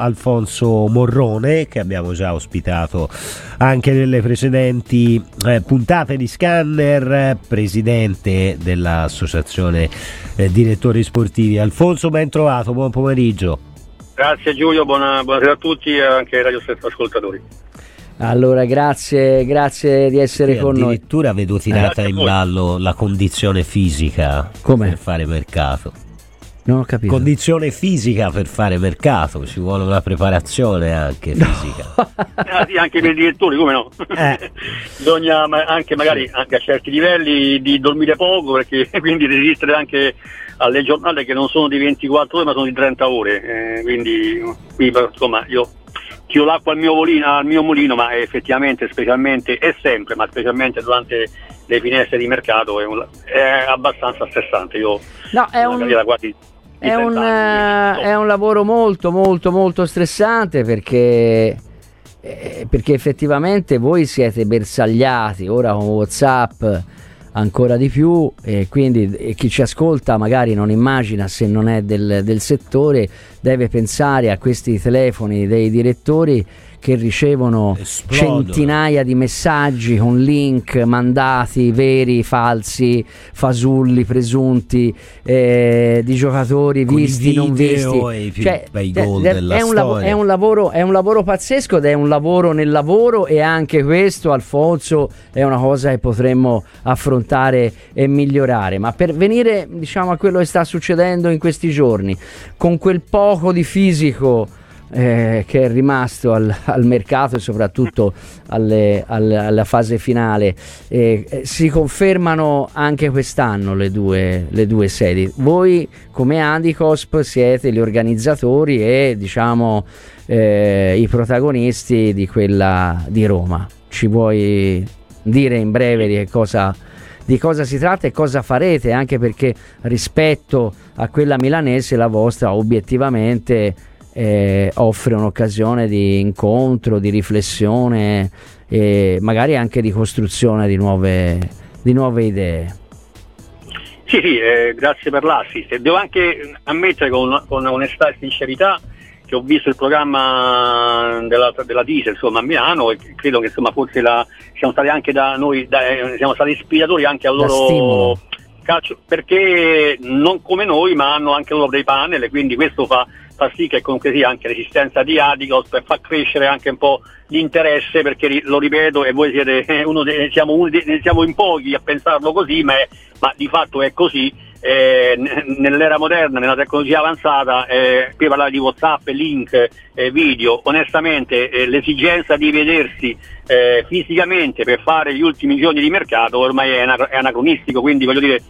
Alfonso Morrone che abbiamo già ospitato anche nelle precedenti eh, puntate di Scanner, presidente dell'associazione eh, direttori sportivi. Alfonso, ben trovato, buon pomeriggio. Grazie Giulio, buona, buonasera a tutti e anche ai radio ascoltatori. Allora, grazie, grazie di essere sì, con addirittura noi. Addirittura vedo tirata in ballo la condizione fisica Com'è? per fare mercato. Non ho capito. Condizione fisica per fare mercato, ci vuole una preparazione anche fisica. No. ah, sì, anche per i direttori, come no? Eh. Bisogna anche magari anche a certi livelli di dormire poco, perché quindi resistere anche alle giornate che non sono di 24 ore ma sono di 30 ore. Eh, quindi qui, insomma io tiro l'acqua al mio, molino, al mio mulino, ma effettivamente, specialmente e sempre, ma specialmente durante le finestre di mercato è, un, è abbastanza stressante. Io no, è un... quasi è un, uh, è un, lavoro molto molto molto stressante perché, eh, perché effettivamente voi siete bersagliati ora con Whatsapp ancora di più e quindi e chi ci ascolta magari non immagina se non è del, del settore deve pensare a questi telefoni dei direttori che ricevono Esplodono. centinaia di messaggi con link mandati veri, falsi, fasulli, presunti, eh, di giocatori Con visti, non visti. Cioè, è un lav- è, un lavoro, è un lavoro pazzesco ed è un lavoro nel lavoro e anche questo, Alfonso, è una cosa che potremmo affrontare e migliorare. Ma per venire diciamo, a quello che sta succedendo in questi giorni, con quel poco di fisico eh, che è rimasto al, al, mercato e soprattutto alle, alle, alla fase finale. Eh, si confermano anche quest'anno le due, le due sedi. Voi come Adicosp siete gli organizzatori e diciamo eh, i protagonisti di quella di Roma. Ci vuoi dire in breve di cosa di cosa si tratta e cosa farete, anche perché rispetto a quella milanese la vostra obiettivamente eh, offre un'occasione di incontro, di riflessione e magari anche di costruzione di nuove, di nuove idee. Sì, sì, eh, grazie per l'assist. Devo anche ammettere con, con onestà e sincerità che ho visto il programma della, della Diesel insomma, a Milano e credo che insomma, forse la, siamo stati anche da noi, da, eh, siamo stati ispiratori anche al loro calcio, perché non come noi ma hanno anche loro dei panel e quindi questo fa fa sì che comunque sia anche l'esistenza di Adigos per far crescere anche un po' l'interesse perché lo ripeto e voi siete uno de, siamo, uno de, siamo in pochi a pensarlo così ma, è, ma di fatto è così eh, nell'era moderna, nella tecnologia avanzata, eh, qui parlare di Whatsapp, link, eh, video, onestamente eh, l'esigenza di vedersi eh, fisicamente per fare gli ultimi giorni di mercato ormai è anacronistico, quindi voglio dire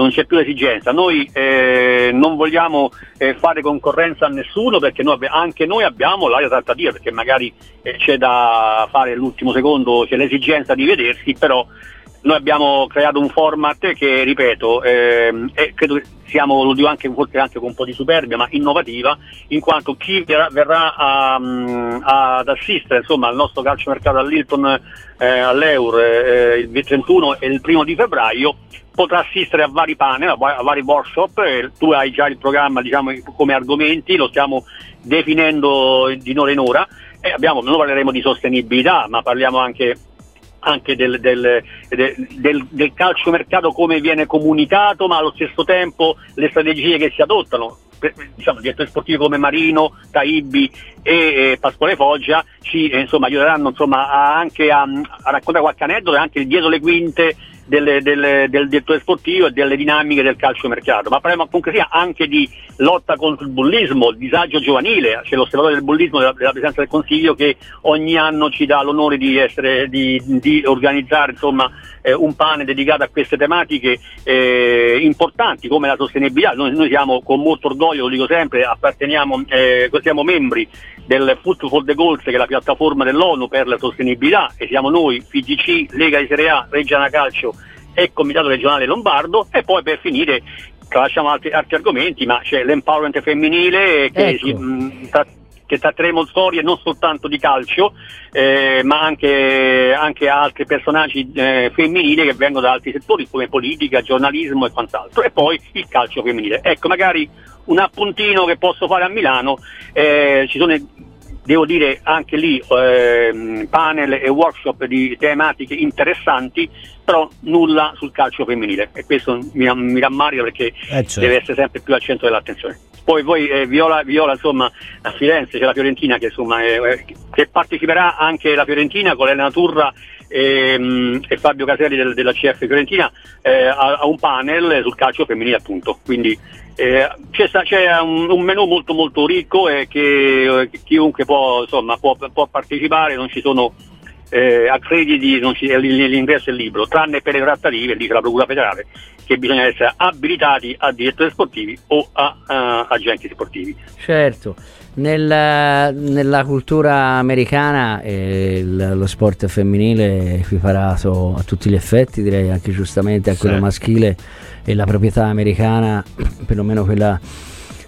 non c'è più esigenza. Noi eh, non vogliamo eh, fare concorrenza a nessuno perché noi, anche noi abbiamo l'aria trattativa, perché magari eh, c'è da fare l'ultimo secondo, c'è l'esigenza di vedersi, però noi abbiamo creato un format che, ripeto, ehm, credo siamo, lo dico anche, forse anche con un po' di superbia, ma innovativa, in quanto chi verrà, verrà a, um, ad assistere insomma, al nostro calciomercato all'Hilton eh, all'Eur eh, il 31 e il primo di febbraio potrà assistere a vari panel, a, vari workshop, tu hai già il programma diciamo, come argomenti, lo stiamo definendo di ora in ora, e abbiamo, noi parleremo di sostenibilità, ma parliamo anche anche del, del, del, del calciomercato come viene comunicato, ma allo stesso tempo le strategie che si adottano. Diciamo, direttori sportivi come Marino, Taibi e eh, Pasquale Foggia ci eh, insomma, aiuteranno insomma, a, anche a, a, raccontare qualche aneddoto e anche dietro le quinte delle, delle, del direttore sportivo e delle dinamiche del calciomercato, ma parliamo comunque sia anche di lotta contro il bullismo, il disagio giovanile, c'è l'osservatorio del bullismo della, della Presidenza del Consiglio che ogni anno ci dà l'onore di, essere, di, di organizzare insomma, eh, un pane dedicato a queste tematiche eh, importanti come la sostenibilità. Noi, noi, siamo con molto orgoglio, lo dico sempre, apparteniamo, eh, siamo membri del Foot for the Goals che è la piattaforma dell'ONU per la sostenibilità e siamo noi, FIGC, Lega di Serie A, Reggiana Calcio e Comitato Regionale Lombardo e poi per finire tralasciamo altri, altri argomenti ma c'è l'empowerment femminile che ecco. si, mh, tra, che tratteremo storie non soltanto di calcio, eh, ma anche, anche, altri personaggi eh, femminili che vengono da altri settori come politica, giornalismo e quant'altro, e poi il calcio femminile. Ecco, magari un appuntino che posso fare a Milano, eh, ci sono devo dire anche lì eh, panel e workshop di tematiche interessanti, però nulla sul calcio femminile e questo mi, mi rammarica perché eh certo. deve essere sempre più al centro dell'attenzione. Poi, poi eh, Viola, Viola insomma, a Firenze c'è la Fiorentina che, insomma, che parteciperà anche la Fiorentina con Elena Turra e, ehm, e Fabio Caselli del, della CF Fiorentina eh, a, a, un panel sul calcio femminile appunto. Quindi eh, c'è, c'è un, un, menù molto molto ricco e che, che chiunque può, insomma, può, può, partecipare, non ci sono eh, accrediti, non ci, l'ingresso è libero, tranne per le trattative, dice la Procura federale, che bisogna essere abilitati a direttori sportivi o a, a agenti sportivi. Certo. Nel, nella cultura americana eh, lo sport femminile è equiparato a tutti gli effetti, direi anche giustamente a quello sì. maschile e la proprietà americana, perlomeno quella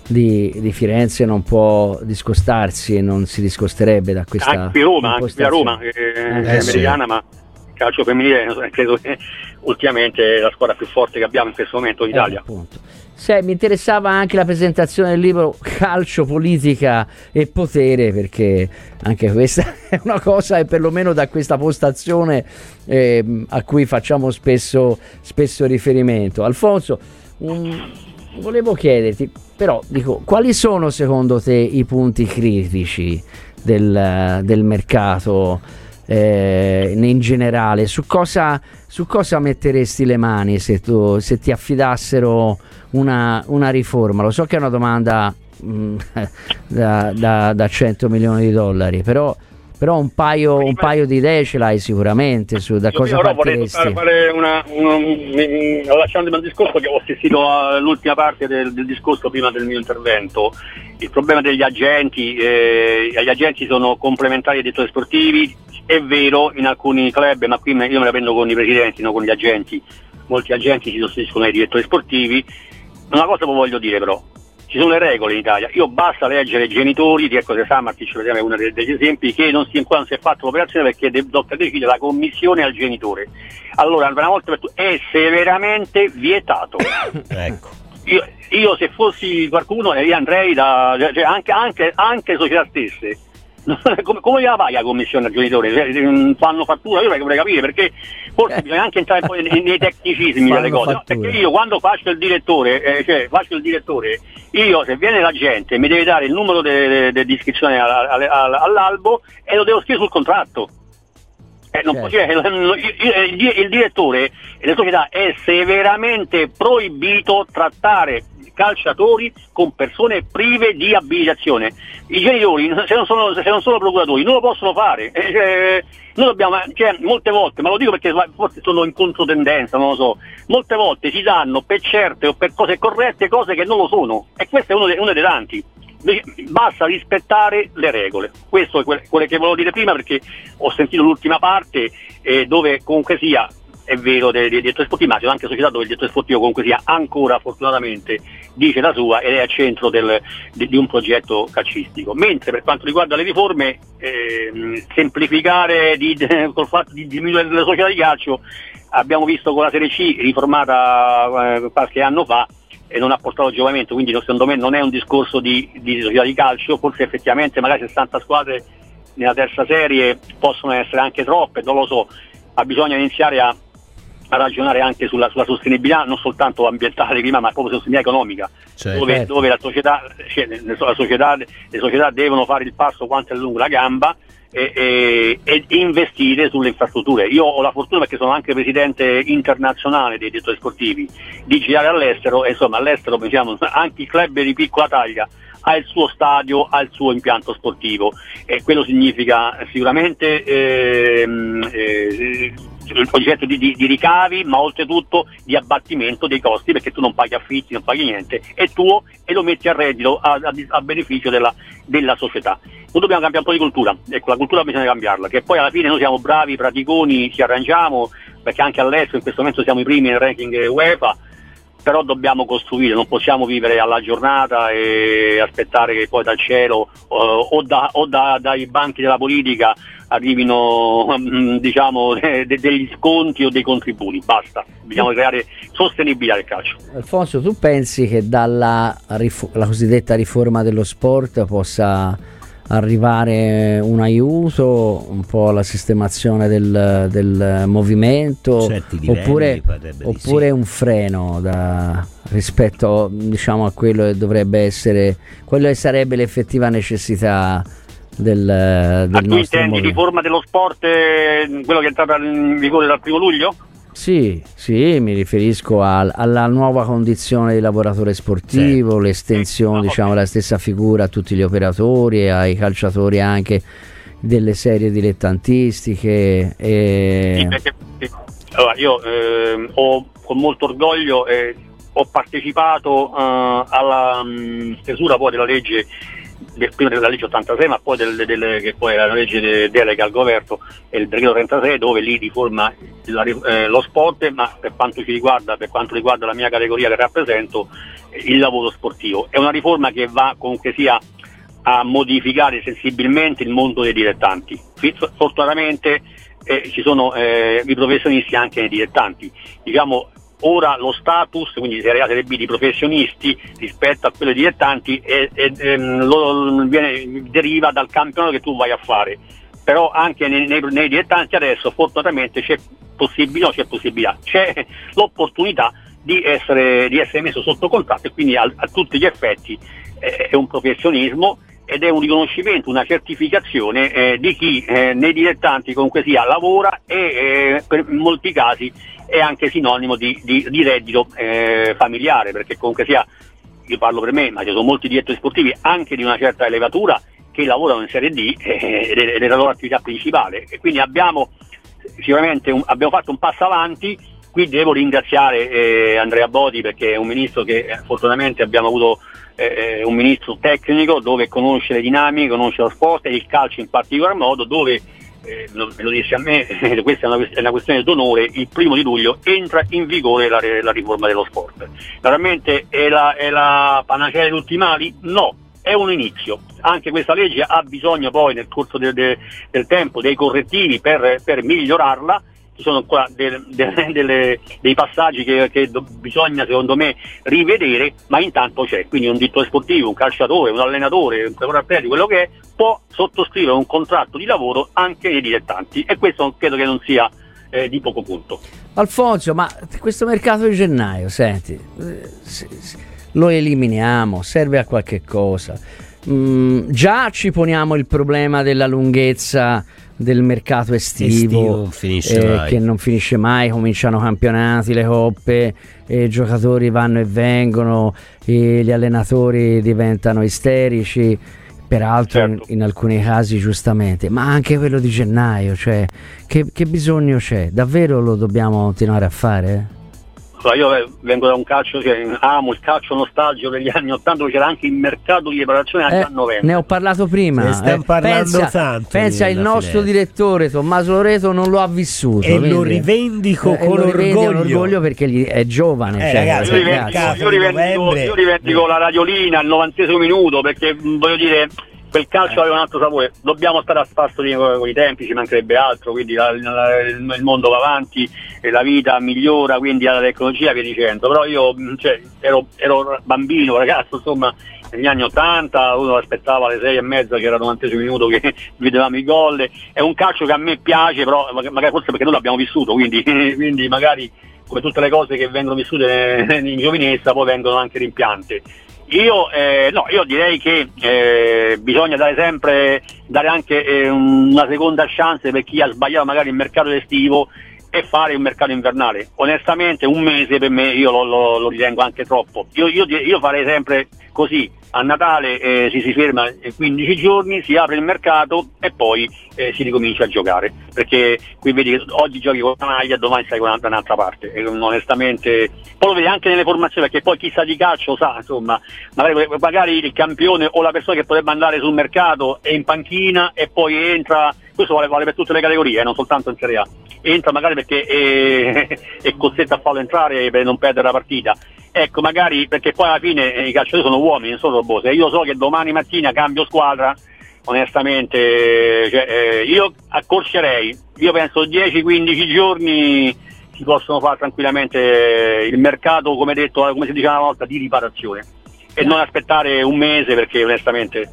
di, di, Firenze, non può discostarsi e non si discosterebbe da questa. Anche Roma, anche a Roma, eh, eh, americana, sì. ma il calcio femminile credo che ultimamente è la squadra più forte che abbiamo in questo momento in eh, Italia. Appunto. Se, mi interessava anche la presentazione del libro Calcio, Politica e Potere, perché anche questa è una cosa, e perlomeno da questa postazione eh, a cui facciamo spesso, spesso riferimento. Alfonso, um, volevo chiederti, però, dico, quali sono secondo te i punti critici del, del mercato? Eh, in generale, su cosa, su cosa, metteresti le mani se, tu, se ti affidassero una, una, riforma? Lo so che è una domanda mh, mm, da, da, da 100 milioni di dollari, però però un paio, un paio, di idee ce l'hai sicuramente su da Io cosa però partiresti. Vorrei fare una, una, una, lasciandomi al discorso che ho assistito all'ultima parte del, del, discorso prima del mio intervento. Il problema degli agenti, eh, gli agenti sono complementari ai direttori sportivi, è vero in alcuni club, ma qui io me la prendo con i presidenti, non con gli agenti, molti agenti si sostituiscono ai direttori sportivi. Una cosa vi voglio dire però, ci sono le regole in Italia, io basta leggere i genitori di ecco se Samartic è uno degli esempi che non si, ancora non si è fatto l'operazione perché tocca decidere la commissione al genitore. Allora una volta per tutte è severamente vietato. ecco. Io, io, se fossi qualcuno io andrei da cioè anche, anche, anche società stesse come, come la vai la commissione al genitore? Mm, fanno fattura? Io vorrei capire perché forse eh. bisogna anche entrare poi nei, nei tecnicismi delle cose. No, perché io quando faccio il direttore, eh, cioè faccio il direttore, io se viene la gente mi deve dare il numero di iscrizione all'albo e lo devo scrivere sul contratto. Eh, certo. cioè, il, il, il, direttore e le società è severamente proibito trattare calciatori con persone prive di abilitazione. I genitori, se non sono, se non sono procuratori, non lo possono fare. Eh, cioè, noi dobbiamo, cioè, molte volte, ma lo dico perché forse sono in controtendenza, non lo so, molte volte si danno per certe o per cose corrette cose che non lo sono. E questo è uno, de, uno dei tanti basta rispettare le regole. Questo è quello che volevo dire prima perché ho sentito l'ultima parte eh, dove comunque sia è vero dei, direttori sportivi, ma c'è anche società dove il direttore sportivo comunque sia ancora fortunatamente dice la sua ed è al centro del, di, di, un progetto calcistico. Mentre per quanto riguarda le riforme, eh, semplificare di, col fatto di diminuire le società di calcio, abbiamo visto con la Serie C riformata eh, qualche anno fa e non ha portato giovamento, quindi secondo me non è un discorso di, di società di calcio, forse effettivamente magari 60 squadre nella terza serie possono essere anche troppe, non lo so, ma bisogna iniziare a a ragionare anche sulla, sulla, sostenibilità non soltanto ambientale, clima, ma proprio sostenibilità economica, cioè, dove, certo. dove la società, cioè, la società, le società devono fare il passo quanto è lungo la gamba e, e, e, investire sulle infrastrutture. Io ho la fortuna perché sono anche presidente internazionale dei direttori sportivi di girare all'estero e insomma all'estero diciamo, anche i club di piccola taglia ha il suo stadio, ha il suo impianto sportivo e quello significa sicuramente ehm, eh, il progetto di, di, di, ricavi, ma oltretutto di abbattimento dei costi perché tu non paghi affitti, non paghi niente, è tuo e lo metti a reddito a, a, a beneficio della, della, società. Noi dobbiamo cambiare un po' di cultura, ecco la cultura bisogna cambiarla, che poi alla fine noi siamo bravi, praticoni, ci arrangiamo, perché anche all'estero in questo momento siamo i primi nel ranking UEFA, però dobbiamo costruire, non possiamo vivere alla giornata e aspettare che poi dal cielo uh, o, da, o da, dai banchi della politica arrivino um, diciamo, de, de, degli sconti o dei contributi, basta, dobbiamo creare sostenibilità del calcio. Alfonso, tu pensi che dalla rif- cosiddetta riforma dello sport possa arrivare un aiuto, un po' alla sistemazione del, del movimento, oppure, oppure sì. un freno da, rispetto diciamo, a quello che dovrebbe essere, quello che sarebbe l'effettiva necessità del, del Ma tu intendi riforma dello sport, eh, quello che è entrato in vigore dal primo luglio? Sì, sì, mi riferisco a, alla nuova condizione di lavoratore sportivo, sì. l'estensione, sì. diciamo, la stessa figura a tutti gli operatori, ai calciatori anche delle serie dilettantistiche. E... Sì, perché, allora, io eh, ho con molto orgoglio eh, ho partecipato eh, alla mh, mm, stesura poi della legge prima della legge 86 ma poi del, del, che poi era la legge de, delega al governo e il decreto 36 dove lì riforma la, eh, lo sport ma per quanto ci riguarda per quanto riguarda la mia categoria che rappresento il lavoro sportivo. È una riforma che va comunque sia a modificare sensibilmente il mondo dei dilettanti. Fortunatamente eh, ci sono eh, i professionisti anche nei dilettanti. Diciamo ora lo status, quindi Serie A Serie B di professionisti rispetto a quello di dilettanti è, è, è, ehm, lo, viene, deriva dal campionato che tu vai a fare. Però anche nei, nei, nei dilettanti adesso fortunatamente c'è, possib- c'è possibilità, c'è l'opportunità di essere, di essere, messo sotto contratto e quindi a, a tutti gli effetti eh, è un professionismo ed è un riconoscimento, una certificazione eh, di chi eh, nei dilettanti comunque sia lavora e eh, per in molti casi è anche sinonimo di, di, di reddito eh, familiare, perché comunque sia, io parlo per me, ma ci sono molti direttori sportivi anche di una certa elevatura che lavorano in Serie D eh, ed è la loro attività principale. E quindi abbiamo sicuramente un, abbiamo fatto un passo avanti qui devo ringraziare eh, Andrea Bodi perché è un ministro che eh, fortunatamente abbiamo avuto eh, eh, un ministro tecnico dove conosce le dinamiche, conosce lo sport e il calcio in particolar modo dove eh, lo, lo disse a me, questa è una, è una, questione d'onore, il primo di luglio entra in vigore la, la riforma dello sport. Veramente è la, è la panacea di tutti i mali? No, è un inizio. Anche questa legge ha bisogno poi nel corso de, de, del tempo dei correttivi per, per migliorarla sono ancora delle, delle, dei passaggi che, che do, bisogna secondo me rivedere, ma intanto c'è, quindi un direttore sportivo, un calciatore, un allenatore, un preparatore quello che è, può sottoscrivere un contratto di lavoro anche nei dilettanti e questo credo che non sia eh, di poco punto. Alfonso, ma questo mercato di gennaio, senti, lo eliminiamo, serve a qualche cosa. Mm, già ci poniamo il problema della lunghezza del mercato estivo, estivo eh, che non finisce mai, cominciano campionati, le coppe, i giocatori vanno e vengono, e gli allenatori diventano isterici, peraltro certo. in, in, alcuni casi giustamente, ma anche quello di gennaio, cioè che, che bisogno c'è? Davvero lo dobbiamo continuare a fare? Allora, io vengo da un calcio, cioè, amo il calcio nostalgico degli anni 80 dove c'era anche il mercato di preparazione agli eh, anni 90. Ne ho parlato prima. Ne stiamo eh, parlando pensa, tanto. Pensa il nostro finestra. direttore Tommaso Loreto non lo ha vissuto. E lo rivendico eh, con lo orgoglio. orgoglio perché è giovane. Eh, cioè, ragazzi, io, rivendico, io, rivendico, io rivendico la radiolina al 90 minuto perché voglio dire quel calcio aveva un altro sapore. Dobbiamo stare a spasso con i tempi, ci mancherebbe altro, quindi la, la, il mondo va avanti, la vita migliora, quindi la tecnologia via dicendo. Però io cioè, ero, ero, bambino, ragazzo, insomma, negli anni 80 uno aspettava alle 6 e mezza che era il 90 minuto che vedevamo i gol. È un calcio che a me piace, però magari forse perché noi l'abbiamo vissuto, quindi, quindi magari come tutte le cose che vengono vissute in giovinezza poi vengono anche rimpiante. Io, eh, no, io direi che eh, bisogna dare sempre, dare anche eh, una seconda chance per chi ha sbagliato magari il mercato estivo e fare un mercato invernale. Onestamente un mese per me io lo, lo, lo ritengo anche troppo. Io, io, io farei sempre così, a Natale eh, si, si, ferma 15 giorni, si apre il mercato e poi eh, si ricomincia a giocare. Perché qui vedi che oggi giochi con una maglia, domani stai con un'altra parte. E onestamente, poi lo vedi anche nelle formazioni, perché poi chi sa di calcio sa, insomma, magari, magari il campione o la persona che potrebbe andare sul mercato è in panchina e poi entra, questo vale, vale per tutte le categorie, eh, non soltanto in Serie A entra magari perché è, è costretto a farlo entrare per non perdere la partita ecco magari perché poi alla fine eh, i calciatori sono uomini, non sono robot, se io so che domani mattina cambio squadra, onestamente cioè, eh, io accorcerei, io penso 10-15 giorni si possono fare tranquillamente il mercato, come detto, come si diceva una volta, di riparazione. E non aspettare un mese perché onestamente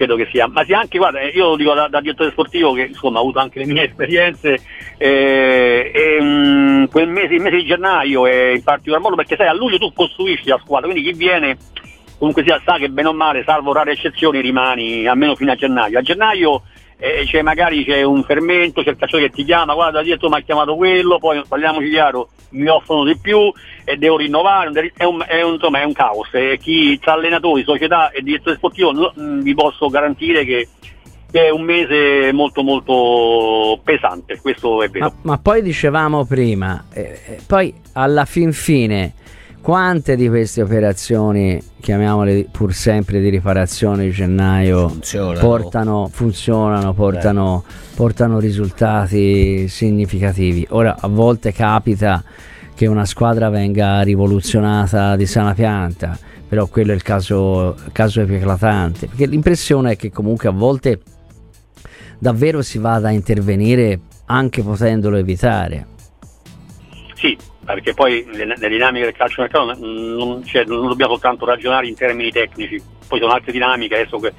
credo che sia, ma sia anche, guarda, io lo dico da, da direttore sportivo che insomma ho avuto anche le mie esperienze, eh, e, mh, quel mese, il mese di gennaio è in particolar modo perché sai a luglio tu costruisci la squadra, quindi chi viene comunque sia sa che bene o male, salvo rare eccezioni, rimani almeno fino a gennaio. A gennaio eh, c'è, magari c'è un fermento, c'è il calciatore che ti chiama, guarda dietro mi ha chiamato quello, poi parliamoci chiaro, mi offrono di più e devo rinnovare, è un, è un, insomma, è un caos. E chi tra allenatori, società e direttore sportivo no, mm, vi posso garantire che è un mese molto molto pesante, questo è vero. Ma, ma poi dicevamo prima, eh, eh poi alla fin fine quante di queste operazioni, chiamiamole pur sempre di riparazione di gennaio, funzionano, portano, funzionano portano, portano risultati significativi? Ora, a volte capita che una squadra venga rivoluzionata di sana pianta, però quello è il caso, il caso più eclatante, perché l'impressione è che comunque a volte davvero si vada a intervenire anche potendolo evitare. Sì, perché poi le dinamiche del calcio mercato non, cioè, non, dobbiamo soltanto ragionare in termini tecnici, poi sono altre dinamiche, adesso che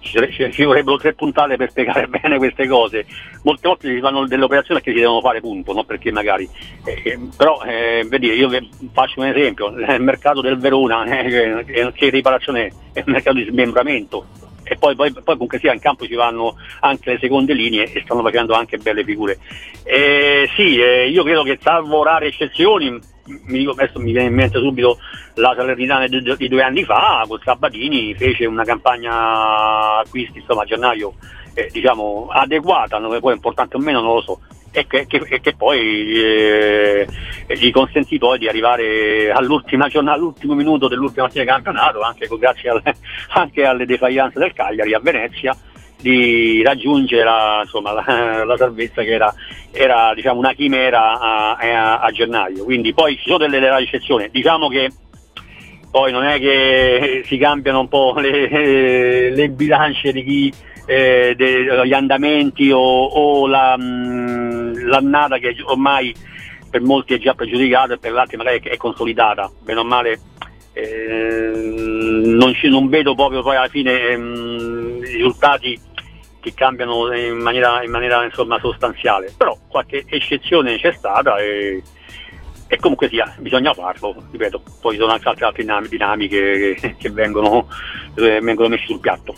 ci, ci vorrebbero tre puntate per spiegare bene queste cose, molte volte si fanno delle operazioni perché si devono fare punto, no? perché magari, eh, eh però eh, vedi, io faccio un esempio, il mercato del Verona, eh, che, che riparazione è un mercato di smembramento, e poi, poi, poi, comunque sia in campo ci vanno anche le seconde linee e stanno facendo anche belle figure. Eh, sì, eh, io credo che salvo rare eccezioni, mi dico, adesso mi viene in mente subito la Salernitana di, di due anni fa, con Sabatini fece una campagna acquisti insomma, a gennaio eh, diciamo, adeguata, poi è importante o meno non lo so, e che, che, che poi eh, gli consentì poi di arrivare all'ultima giornata, all'ultimo minuto dell'ultima partita di campionato, anche grazie alle, anche alle defaglianze del Cagliari a Venezia, di raggiungere insomma, la, la salvezza che era, era diciamo, una chimera a, a, a, gennaio. Quindi poi ci sono delle, delle eccezioni, diciamo che poi non è che si cambiano un po' le, le bilance di chi eh, degli andamenti o, o la, mh, l'annata che ormai per molti è già pregiudicata e per altri magari è consolidata, bene o male eh, non, ci, non, vedo proprio poi alla fine mh, risultati che cambiano in maniera, in maniera insomma, sostanziale, però qualche eccezione c'è stata e, e, comunque sia, bisogna farlo, ripeto, poi ci sono anche altre, altre dinamiche che, che vengono, eh, vengono messe sul piatto.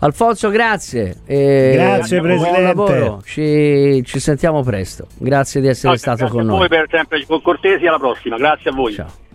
Alfonso, grazie. E grazie, Presidente. Buon lavoro. Ci, ci, sentiamo presto. Grazie di essere no, stato con noi. Grazie a voi per sempre con cortesia. Alla prossima. Grazie a voi. Ciao.